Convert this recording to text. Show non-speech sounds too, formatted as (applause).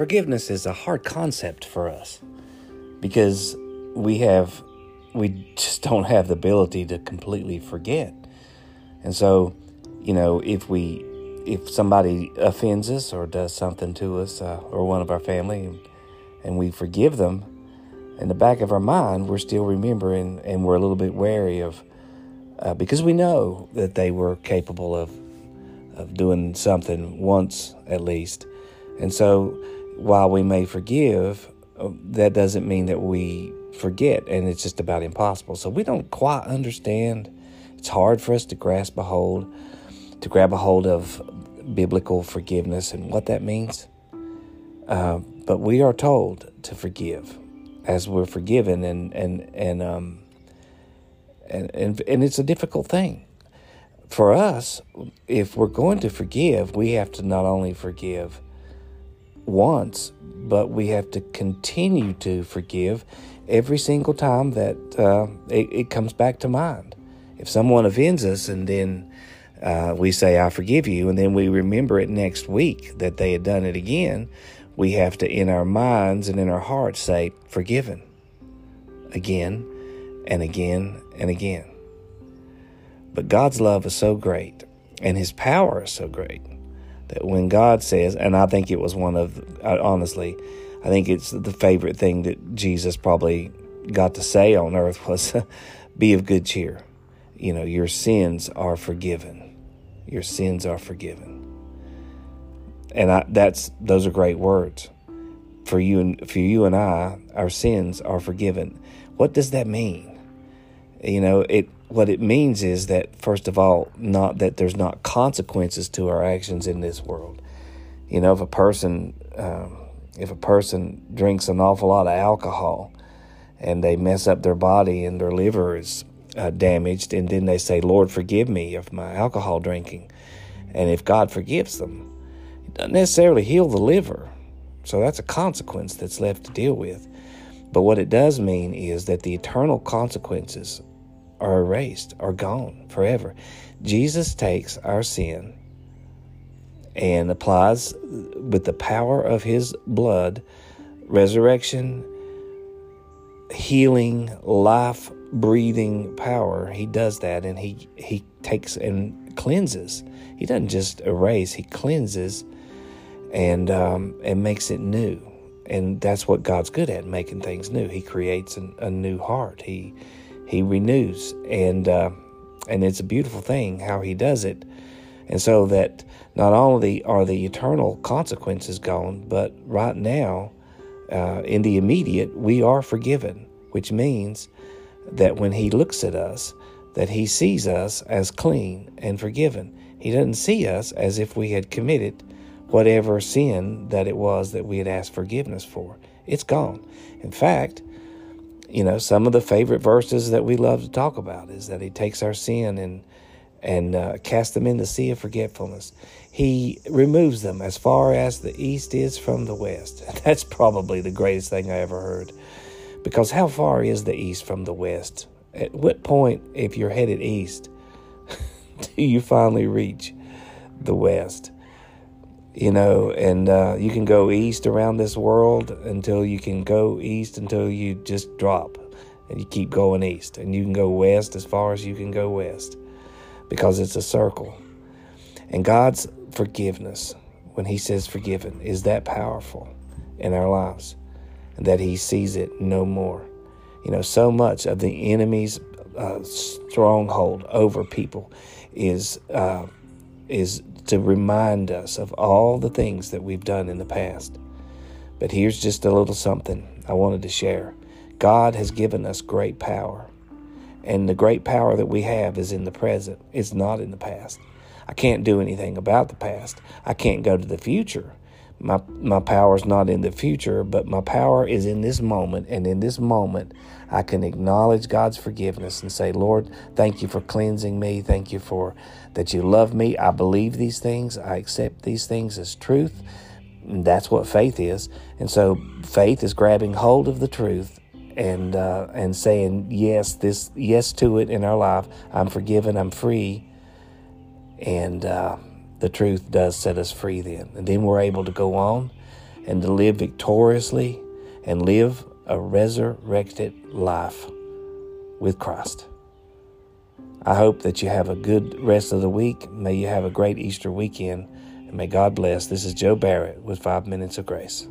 forgiveness is a hard concept for us because we have we just don't have the ability to completely forget. And so, you know, if we if somebody offends us or does something to us uh, or one of our family and we forgive them, in the back of our mind, we're still remembering and we're a little bit wary of uh, because we know that they were capable of of doing something once at least. And so, while we may forgive, uh, that doesn't mean that we forget, and it's just about impossible. So we don't quite understand. It's hard for us to grasp a hold, to grab a hold of biblical forgiveness and what that means. Uh, but we are told to forgive as we're forgiven, and and and um, and and, and it's a difficult thing for us. If we're going to forgive, we have to not only forgive once, but we have to continue to forgive every single time that uh, it, it, comes back to mind. If someone offends us and then uh, we say, I forgive you, and then we remember it next week that they had done it again, we have to, in our minds and in our hearts, say, forgiven again and again and again. But God's love is so great and His power is so great that when God says, and I think it was one of, honestly, I think it's the favorite thing that Jesus probably got to say on earth was, (laughs) be of good cheer. You know, your sins are forgiven. Your sins are forgiven. And I, that's those are great words for you and for you and I. Our sins are forgiven. What does that mean? You know, it what it means is that first of all, not that there's not consequences to our actions in this world. You know, if a person um, if a person drinks an awful lot of alcohol and they mess up their body and their liver is uh, damaged, and then they say, "Lord, forgive me of my alcohol drinking," and if God forgives them, it doesn't necessarily heal the liver. So that's a consequence that's left to deal with. But what it does mean is that the eternal consequences are erased, are gone forever. Jesus takes our sin and applies with the power of his blood resurrection, healing, life breathing power. He does that and he he takes and cleanses. He doesn't just erase, he cleanses and um, and makes it new. And that's what God's good at, making things new. He creates an, a new heart. He he renews, and uh, and it's a beautiful thing how he does it. And so that not only are the eternal consequences gone, but right now, uh, in the immediate, we are forgiven, which means that when he looks at us, that he sees us as clean and forgiven. He doesn't see us as if we had committed whatever sin that it was that we had asked forgiveness for. It's gone. In fact, you know, some of the favorite verses that we love to talk about is that He takes our sin and and uh, casts them in the sea of forgetfulness. He removes them as far as the east is from the west. (laughs) That's probably the greatest thing I ever heard. Because how far is the east from the west? At what point, if you're headed east, (laughs) do you finally reach the west? You know, and uh, you can go east around this world until you can go east until you just drop and you keep going east. And you can go west as far as you can go west because it's a circle. And God's forgiveness, when He says forgiven, is that powerful in our lives and that He sees it no more. You know, so much of the enemy's uh, stronghold over people is. Uh, is to remind us of all the things that we've done in the past. But here's just a little something I wanted to share. God has given us great power. And the great power that we have is in the present, it's not in the past. I can't do anything about the past. I can't go to the future. My my power is not in the future, but my power is in this moment, and in this moment I can acknowledge God's forgiveness and say, Lord, thank you for cleansing me. Thank you for that you love me. I believe these things. I accept these things as truth. And that's what faith is. And so faith is grabbing hold of the truth and uh, and saying yes, this yes to it in our life. I'm forgiven. I'm free. And uh, the truth does set us free then, and then we're able to go on and to live victoriously and live a resurrected life with Christ. I hope that you have a good rest of the week. May you have a great Easter weekend, and may God bless. This is Joe Barrett with Five Minutes of Grace.